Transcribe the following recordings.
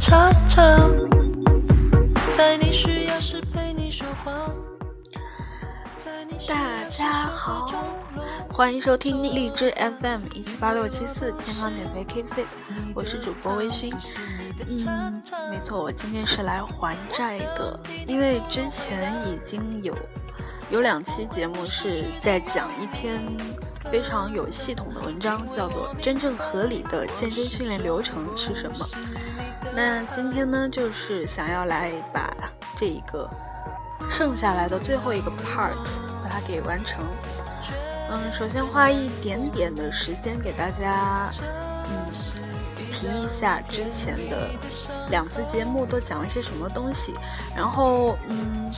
常常，在你需要时陪你说谎。大家好，欢迎收听荔枝 FM 一七八六七四健康减肥 Keep Fit，我是主播微醺。嗯，没错，我今天是来还债的，因为之前已经有有两期节目是在讲一篇非常有系统的文章，叫做《真正合理的健身训练流程是什么》。那今天呢，就是想要来把这一个剩下来的最后一个 part 把它给完成。嗯，首先花一点点的时间给大家，嗯，提一下之前的两次节目都讲了些什么东西，然后，嗯，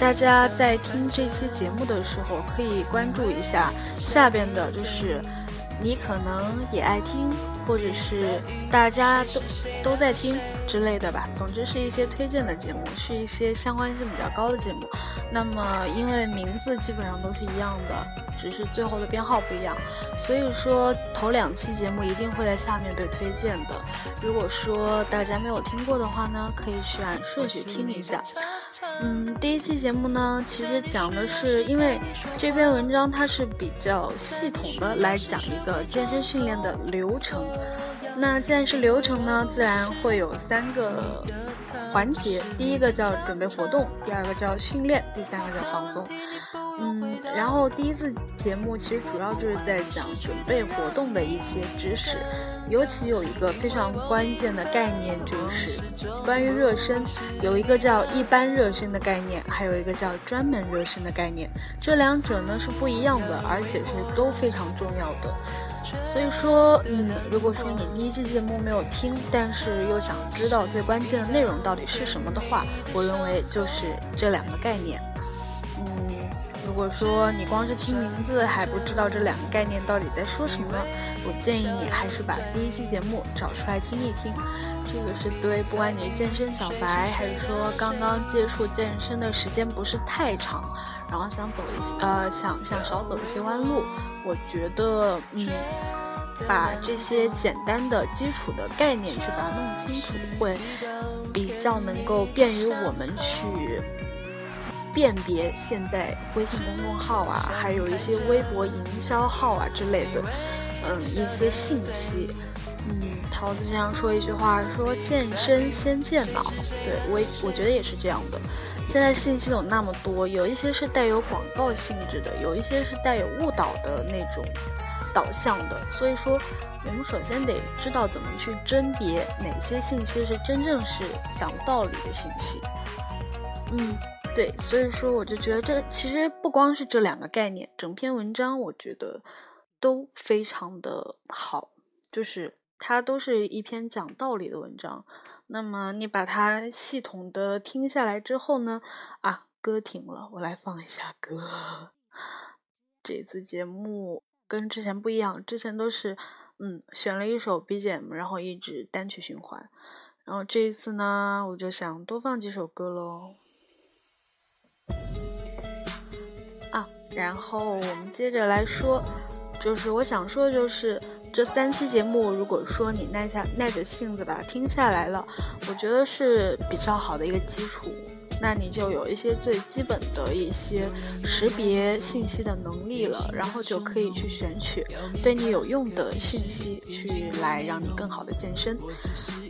大家在听这期节目的时候可以关注一下下边的，就是你可能也爱听，或者是大家都都在听之类的吧。总之是一些推荐的节目，是一些相关性比较高的节目。那么因为名字基本上都是一样的。只是最后的编号不一样，所以说头两期节目一定会在下面被推荐的。如果说大家没有听过的话呢，可以去按顺序听一下。嗯，第一期节目呢，其实讲的是，因为这篇文章它是比较系统的来讲一个健身训练的流程。那既然是流程呢，自然会有三个环节，第一个叫准备活动，第二个叫训练，第三个叫放松。嗯，然后第一次节目其实主要就是在讲准备活动的一些知识，尤其有一个非常关键的概念，就是关于热身，有一个叫一般热身的概念，还有一个叫专门热身的概念，这两者呢是不一样的，而且是都非常重要的。所以说，嗯，如果说你第一期节目没有听，但是又想知道最关键的内容到底是什么的话，我认为就是这两个概念。嗯如果说你光是听名字还不知道这两个概念到底在说什么，我建议你还是把第一期节目找出来听一听。这个是对不管你是健身小白，还是说刚刚接触健身的时间不是太长，然后想走一些呃想想少走一些弯路，我觉得嗯，把这些简单的基础的概念去把它弄清楚，会比较能够便于我们去。辨别现在微信公众号啊，还有一些微博营销号啊之类的，嗯，一些信息。嗯，桃子经常说一句话，说健身先健脑。对我，我觉得也是这样的。现在信息有那么多，有一些是带有广告性质的，有一些是带有误导的那种导向的。所以说，我们首先得知道怎么去甄别哪些信息是真正是讲道理的信息。嗯。对，所以说我就觉得这其实不光是这两个概念，整篇文章我觉得都非常的好，就是它都是一篇讲道理的文章。那么你把它系统的听下来之后呢，啊，歌停了，我来放一下歌。这次节目跟之前不一样，之前都是嗯选了一首 BGM，然后一直单曲循环，然后这一次呢，我就想多放几首歌喽。啊然后我们接着来说，就是我想说的就是这三期节目，如果说你耐下耐着性子把它听下来了，我觉得是比较好的一个基础。那你就有一些最基本的一些识别信息的能力了，然后就可以去选取对你有用的信息去来让你更好的健身。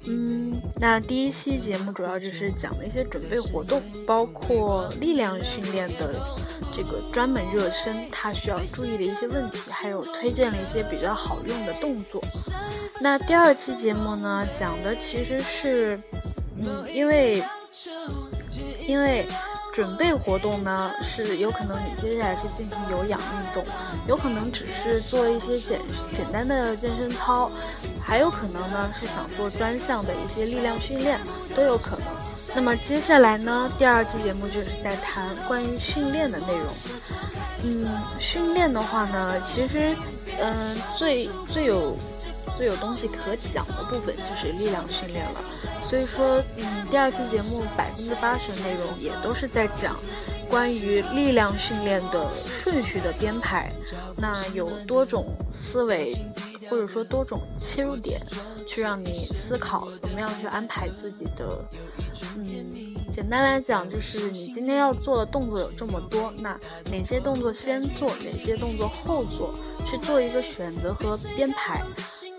嗯，那第一期节目主要就是讲了一些准备活动，包括力量训练的。这个专门热身，它需要注意的一些问题，还有推荐了一些比较好用的动作。那第二期节目呢，讲的其实是，嗯，因为，因为准备活动呢，是有可能你接下来是进行有氧运动，有可能只是做一些简简单的健身操，还有可能呢是想做专项的一些力量训练，都有可能。那么接下来呢，第二期节目就是在谈关于训练的内容。嗯，训练的话呢，其实，嗯，最最有最有东西可讲的部分就是力量训练了。所以说，嗯，第二期节目百分之八十的内容也都是在讲关于力量训练的顺序的编排。那有多种思维。或者说多种切入点，去让你思考怎么样去安排自己的。嗯，简单来讲就是你今天要做的动作有这么多，那哪些动作先做，哪些动作后做，去做一个选择和编排。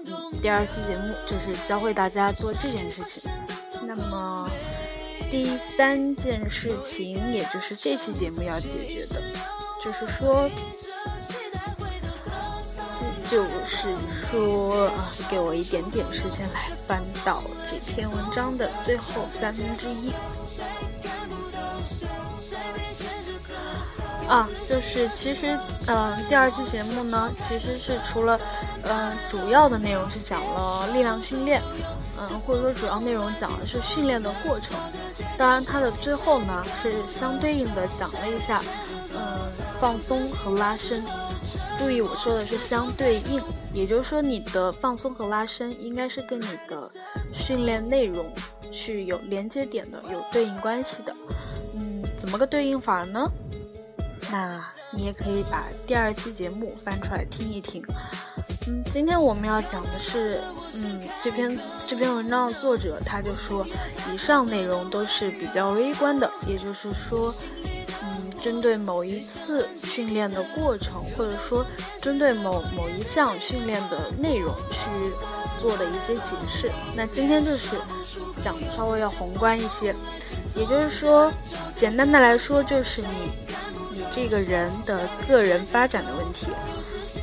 嗯，第二期节目就是教会大家做这件事情。那么第三件事情，也就是这期节目要解决的，就是说。就是说啊，给我一点点时间来翻到这篇文章的最后三分之一。啊，就是其实，嗯，第二期节目呢，其实是除了，嗯，主要的内容是讲了力量训练，嗯，或者说主要内容讲的是训练的过程。当然，它的最后呢，是相对应的讲了一下，嗯，放松和拉伸。注意，我说的是相对应，也就是说，你的放松和拉伸应该是跟你的训练内容去有连接点的，有对应关系的。嗯，怎么个对应法呢？那你也可以把第二期节目翻出来听一听。嗯，今天我们要讲的是，嗯，这篇这篇文章的作者他就说，以上内容都是比较微观的，也就是说。针对某一次训练的过程，或者说针对某某一项训练的内容去做的一些解释。那今天就是讲的稍微要宏观一些，也就是说，简单的来说就是你你这个人的个人发展的问题。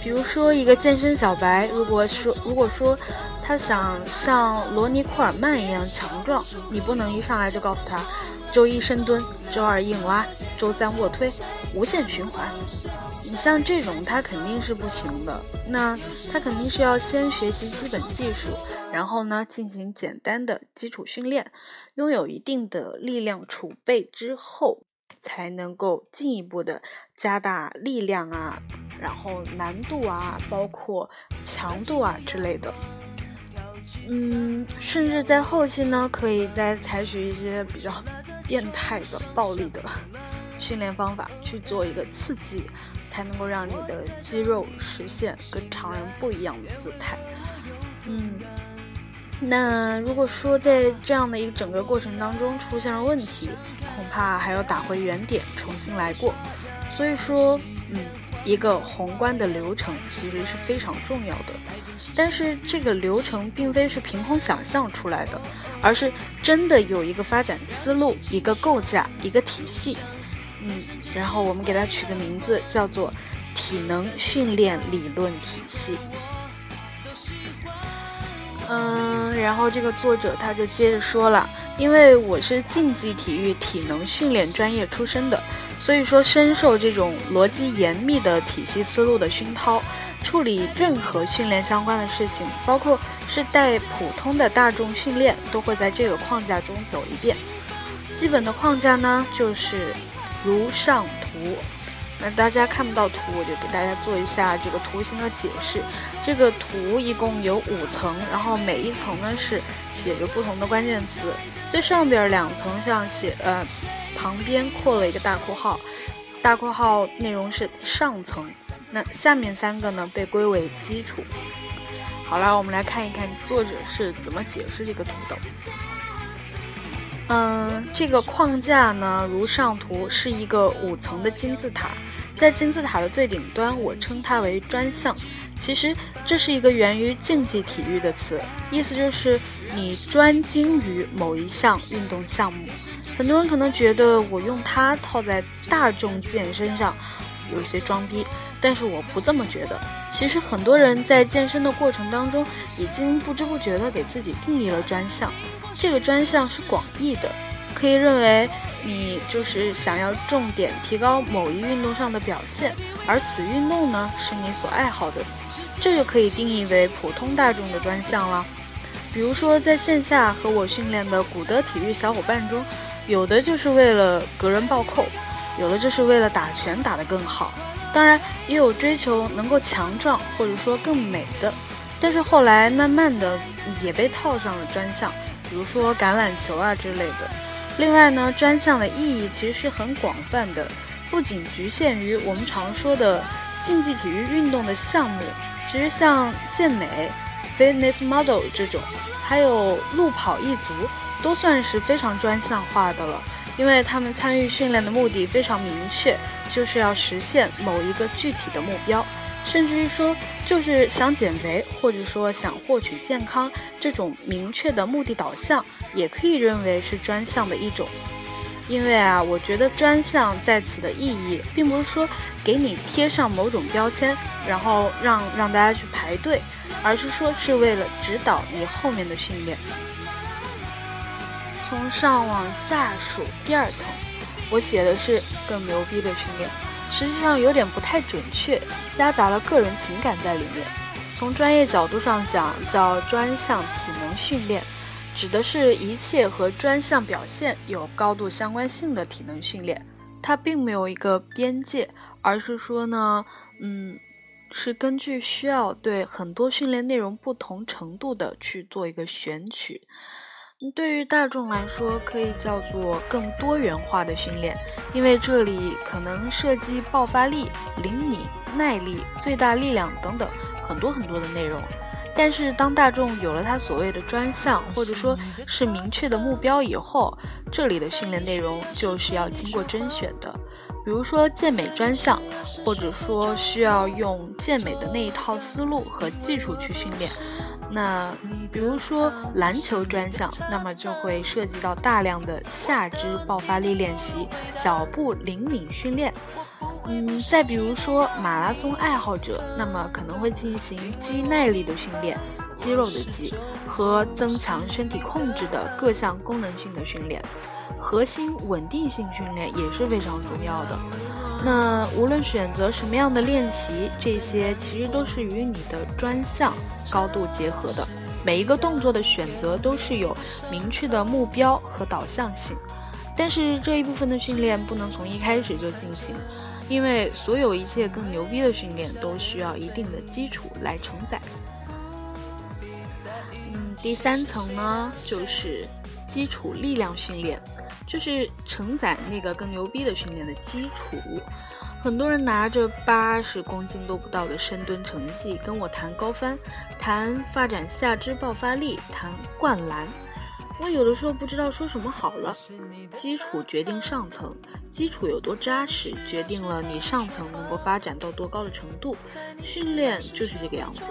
比如说一个健身小白，如果说如果说他想像罗尼库尔曼一样强壮，你不能一上来就告诉他。周一深蹲，周二硬拉，周三卧推，无限循环。你像这种，他肯定是不行的。那他肯定是要先学习基本技术，然后呢进行简单的基础训练，拥有一定的力量储备之后，才能够进一步的加大力量啊，然后难度啊，包括强度啊之类的。嗯，甚至在后期呢，可以再采取一些比较。变态的、暴力的 训练方法去做一个刺激，才能够让你的肌肉实现跟常人不一样的姿态。嗯，那如果说在这样的一个整个过程当中出现了问题，恐怕还要打回原点，重新来过。所以说，一个宏观的流程其实是非常重要的。但是这个流程并非是凭空想象出来的，而是真的有一个发展思路、一个构架、一个体系。嗯，然后我们给它取个名字，叫做体能训练理论体系。嗯，然后这个作者他就接着说了，因为我是竞技体育体能训练专业出身的，所以说深受这种逻辑严密的体系思路的熏陶。处理任何训练相关的事情，包括是带普通的大众训练，都会在这个框架中走一遍。基本的框架呢，就是如上图。那大家看不到图，我就给大家做一下这个图形的解释。这个图一共有五层，然后每一层呢是写着不同的关键词。最上边两层上写，呃，旁边括了一个大括号，大括号内容是上层。那下面三个呢被归为基础。好了，我们来看一看作者是怎么解释这个图的。嗯，这个框架呢，如上图是一个五层的金字塔，在金字塔的最顶端，我称它为专项。其实这是一个源于竞技体育的词，意思就是你专精于某一项运动项目。很多人可能觉得我用它套在大众健身上有些装逼。但是我不这么觉得。其实很多人在健身的过程当中，已经不知不觉地给自己定义了专项。这个专项是广义的，可以认为你就是想要重点提高某一运动上的表现，而此运动呢是你所爱好的，这就可以定义为普通大众的专项了。比如说在线下和我训练的古德体育小伙伴中，有的就是为了隔人暴扣，有的就是为了打拳打得更好。当然也有追求能够强壮或者说更美的，但是后来慢慢的也被套上了专项，比如说橄榄球啊之类的。另外呢，专项的意义其实是很广泛的，不仅局限于我们常说的竞技体育运动的项目，其实像健美、fitness model 这种，还有路跑一族，都算是非常专项化的了，因为他们参与训练的目的非常明确，就是要实现某一个具体的目标。甚至于说，就是想减肥，或者说想获取健康这种明确的目的导向，也可以认为是专项的一种。因为啊，我觉得专项在此的意义，并不是说给你贴上某种标签，然后让让大家去排队，而是说是为了指导你后面的训练。从上往下数第二层，我写的是更牛逼的训练。实际上有点不太准确，夹杂了个人情感在里面。从专业角度上讲，叫专项体能训练，指的是一切和专项表现有高度相关性的体能训练。它并没有一个边界，而是说呢，嗯，是根据需要对很多训练内容不同程度的去做一个选取。对于大众来说，可以叫做更多元化的训练，因为这里可能涉及爆发力、灵敏、耐力、最大力量等等很多很多的内容。但是，当大众有了他所谓的专项，或者说是明确的目标以后，这里的训练内容就是要经过甄选的。比如说健美专项，或者说需要用健美的那一套思路和技术去训练。那比如说篮球专项，那么就会涉及到大量的下肢爆发力练习、脚步灵敏训练。嗯，再比如说马拉松爱好者，那么可能会进行肌耐力的训练，肌肉的肌和增强身体控制的各项功能性的训练，核心稳定性训练也是非常重要的。那无论选择什么样的练习，这些其实都是与你的专项高度结合的。每一个动作的选择都是有明确的目标和导向性。但是这一部分的训练不能从一开始就进行，因为所有一切更牛逼的训练都需要一定的基础来承载。嗯，第三层呢就是基础力量训练。就是承载那个更牛逼的训练的基础。很多人拿着八十公斤都不到的深蹲成绩跟我谈高翻，谈发展下肢爆发力，谈灌篮。我有的时候不知道说什么好了。基础决定上层，基础有多扎实，决定了你上层能够发展到多高的程度。训练就是这个样子。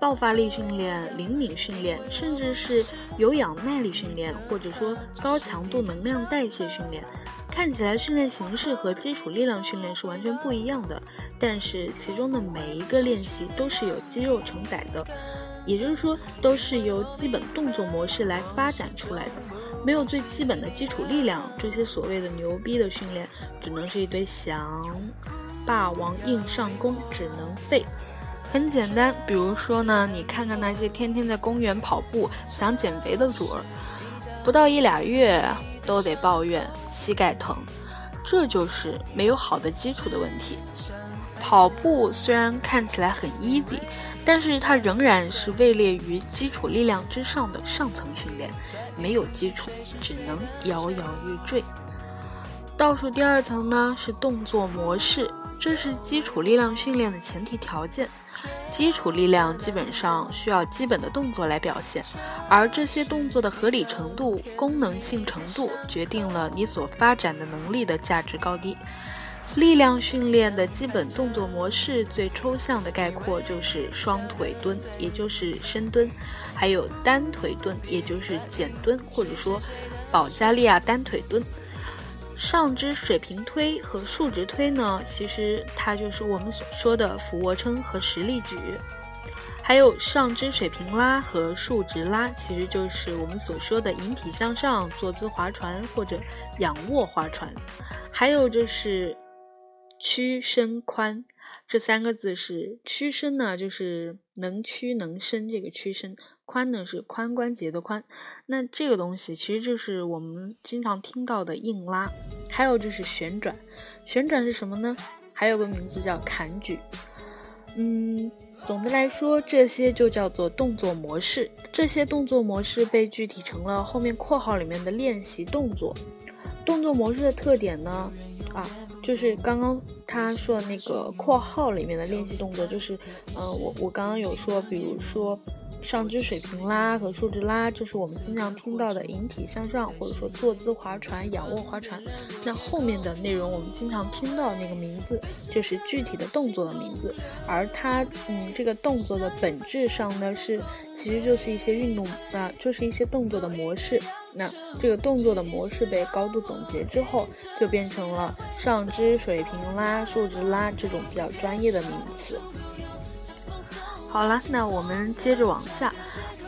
爆发力训练、灵敏训练，甚至是有氧耐力训练，或者说高强度能量代谢训练，看起来训练形式和基础力量训练是完全不一样的。但是其中的每一个练习都是有肌肉承载的，也就是说都是由基本动作模式来发展出来的。没有最基本的基础力量，这些所谓的牛逼的训练，只能是一堆翔、霸王硬上弓，只能废。很简单，比如说呢，你看看那些天天在公园跑步想减肥的主儿，不到一俩月都得抱怨膝盖疼，这就是没有好的基础的问题。跑步虽然看起来很 easy，但是它仍然是位列于基础力量之上的上层训练，没有基础只能摇摇欲坠。倒数第二层呢是动作模式，这是基础力量训练的前提条件。基础力量基本上需要基本的动作来表现，而这些动作的合理程度、功能性程度，决定了你所发展的能力的价值高低。力量训练的基本动作模式，最抽象的概括就是双腿蹲，也就是深蹲；还有单腿蹲，也就是简蹲，或者说保加利亚单腿蹲。上肢水平推和竖直推呢，其实它就是我们所说的俯卧撑和实力举；还有上肢水平拉和竖直拉，其实就是我们所说的引体向上、坐姿划船或者仰卧划船；还有就是屈伸宽，这三个字是屈伸呢，就是能屈能伸这个屈伸。髋呢是髋关节的髋，那这个东西其实就是我们经常听到的硬拉，还有就是旋转，旋转是什么呢？还有个名字叫坎举。嗯，总的来说，这些就叫做动作模式。这些动作模式被具体成了后面括号里面的练习动作。动作模式的特点呢，啊，就是刚刚他说的那个括号里面的练习动作，就是，嗯，我我刚刚有说，比如说。上肢水平拉和竖直拉，就是我们经常听到的引体向上，或者说坐姿划船、仰卧划船。那后面的内容，我们经常听到那个名字，就是具体的动作的名字。而它，嗯，这个动作的本质上呢，是其实就是一些运动啊，就是一些动作的模式。那这个动作的模式被高度总结之后，就变成了上肢水平拉、竖直拉这种比较专业的名词。好了，那我们接着往下，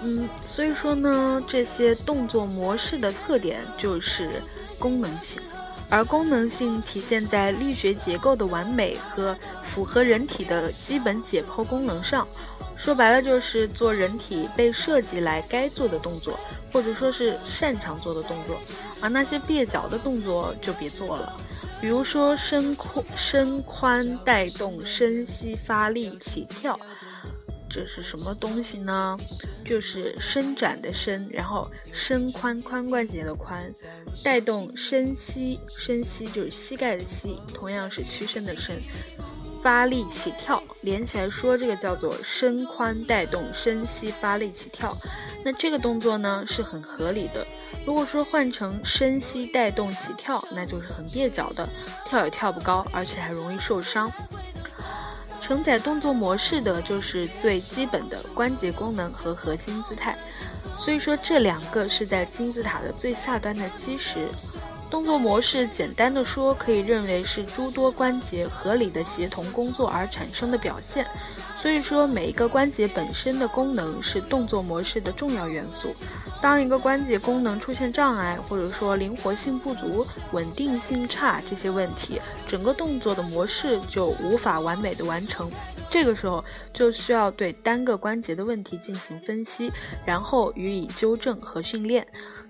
嗯，所以说呢，这些动作模式的特点就是功能性，而功能性体现在力学结构的完美和符合人体的基本解剖功能上。说白了，就是做人体被设计来该做的动作，或者说是擅长做的动作，而那些蹩脚的动作就别做了，比如说伸宽、伸宽带动、深膝发力、起跳。这是什么东西呢？就是伸展的伸，然后伸髋髋关节的髋，带动深膝，深膝就是膝盖的膝，同样是屈伸的伸，发力起跳，连起来说，这个叫做伸髋带动伸膝发力起跳。那这个动作呢是很合理的。如果说换成伸膝带动起跳，那就是很蹩脚的，跳也跳不高，而且还容易受伤。承载动作模式的就是最基本的关节功能和核心姿态，所以说这两个是在金字塔的最下端的基石。动作模式简单的说，可以认为是诸多关节合理的协同工作而产生的表现。所以说，每一个关节本身的功能是动作模式的重要元素。当一个关节功能出现障碍，或者说灵活性不足、稳定性差这些问题，整个动作的模式就无法完美的完成。这个时候就需要对单个关节的问题进行分析，然后予以纠正和训练。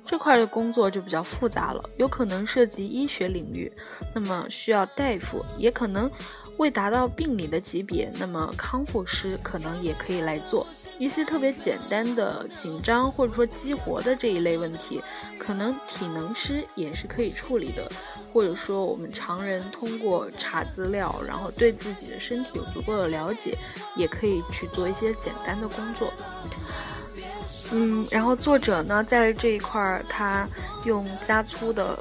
这块的工作就比较复杂了，有可能涉及医学领域，那么需要大夫，也可能。未达到病理的级别，那么康复师可能也可以来做一些特别简单的紧张或者说激活的这一类问题，可能体能师也是可以处理的，或者说我们常人通过查资料，然后对自己的身体有足够的了解，也可以去做一些简单的工作。嗯，然后作者呢在这一块儿，他用加粗的。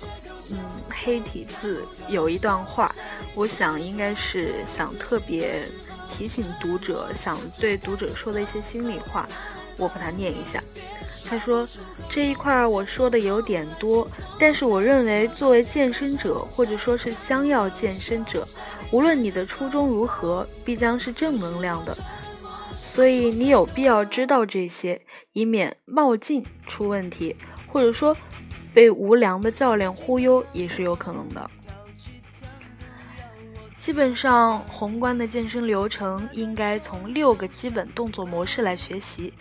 嗯，黑体字有一段话，我想应该是想特别提醒读者，想对读者说的一些心里话，我把它念一下。他说这一块儿我说的有点多，但是我认为作为健身者，或者说是将要健身者，无论你的初衷如何，必将是正能量的，所以你有必要知道这些，以免冒进出问题，或者说。被无良的教练忽悠也是有可能的。基本上，宏观的健身流程应该从六个基本动作模式来学习。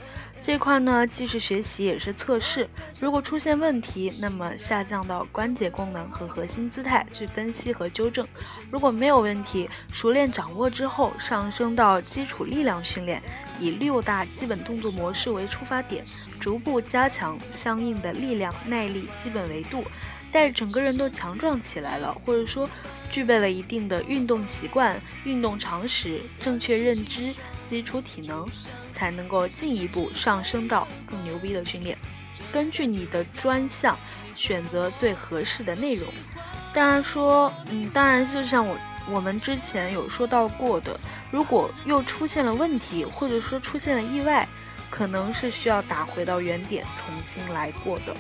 这块呢，既是学习也是测试。如果出现问题，那么下降到关节功能和核心姿态去分析和纠正；如果没有问题，熟练掌握之后，上升到基础力量训练，以六大基本动作模式为出发点，逐步加强相应的力量、耐力基本维度。待整个人都强壮起来了，或者说具备了一定的运动习惯、运动常识、正确认知、基础体能。才能够进一步上升到更牛逼的训练。根据你的专项选择最合适的内容。当然说，嗯，当然就像我我们之前有说到过的，如果又出现了问题，或者说出现了意外，可能是需要打回到原点重新来过的。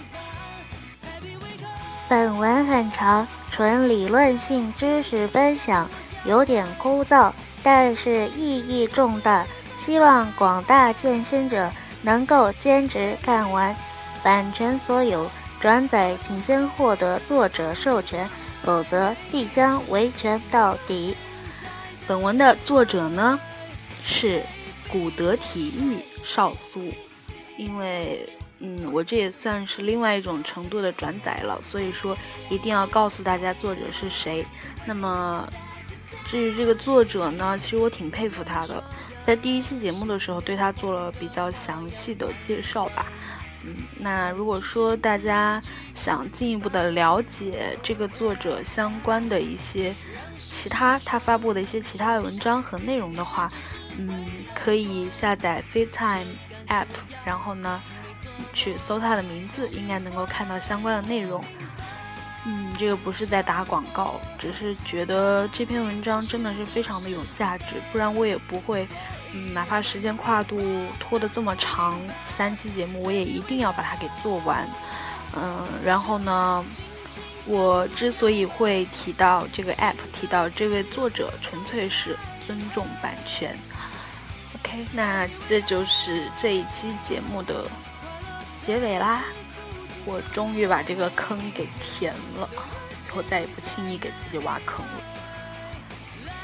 本文很长，纯理论性知识分享，有点枯燥，但是意义重大。希望广大健身者能够坚持看完，版权所有，转载请先获得作者授权，否则必将维权到底。本文的作者呢是古德体育少苏，因为嗯，我这也算是另外一种程度的转载了，所以说一定要告诉大家作者是谁。那么至于这个作者呢，其实我挺佩服他的。在第一期节目的时候，对他做了比较详细的介绍吧。嗯，那如果说大家想进一步的了解这个作者相关的一些其他他发布的一些其他的文章和内容的话，嗯，可以下载 FaceTime App，然后呢，去搜他的名字，应该能够看到相关的内容。嗯，这个不是在打广告，只是觉得这篇文章真的是非常的有价值，不然我也不会，嗯，哪怕时间跨度拖得这么长，三期节目我也一定要把它给做完。嗯，然后呢，我之所以会提到这个 app，提到这位作者，纯粹是尊重版权。OK，那这就是这一期节目的结尾啦。我终于把这个坑给填了，以后再也不轻易给自己挖坑了。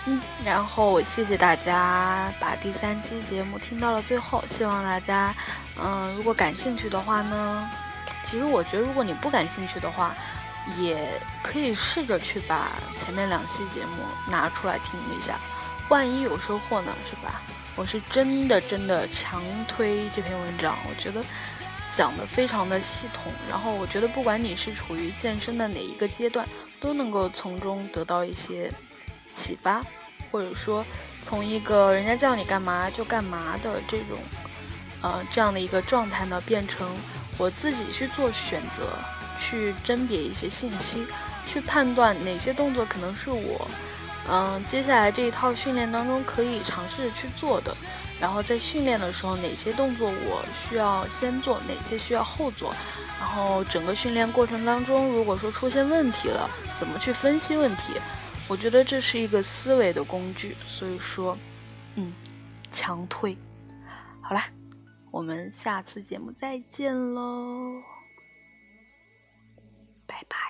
嗯，然后谢谢大家把第三期节目听到了最后，希望大家，嗯，如果感兴趣的话呢，其实我觉得如果你不感兴趣的话，也可以试着去把前面两期节目拿出来听一下，万一有收获呢，是吧？我是真的真的强推这篇文章，我觉得。讲的非常的系统，然后我觉得不管你是处于健身的哪一个阶段，都能够从中得到一些启发，或者说从一个人家叫你干嘛就干嘛的这种，呃这样的一个状态呢，变成我自己去做选择，去甄别一些信息，去判断哪些动作可能是我，嗯接下来这一套训练当中可以尝试去做的。然后在训练的时候，哪些动作我需要先做，哪些需要后做？然后整个训练过程当中，如果说出现问题了，怎么去分析问题？我觉得这是一个思维的工具所以说嗯强推。好啦我们下次节目再见喽拜拜。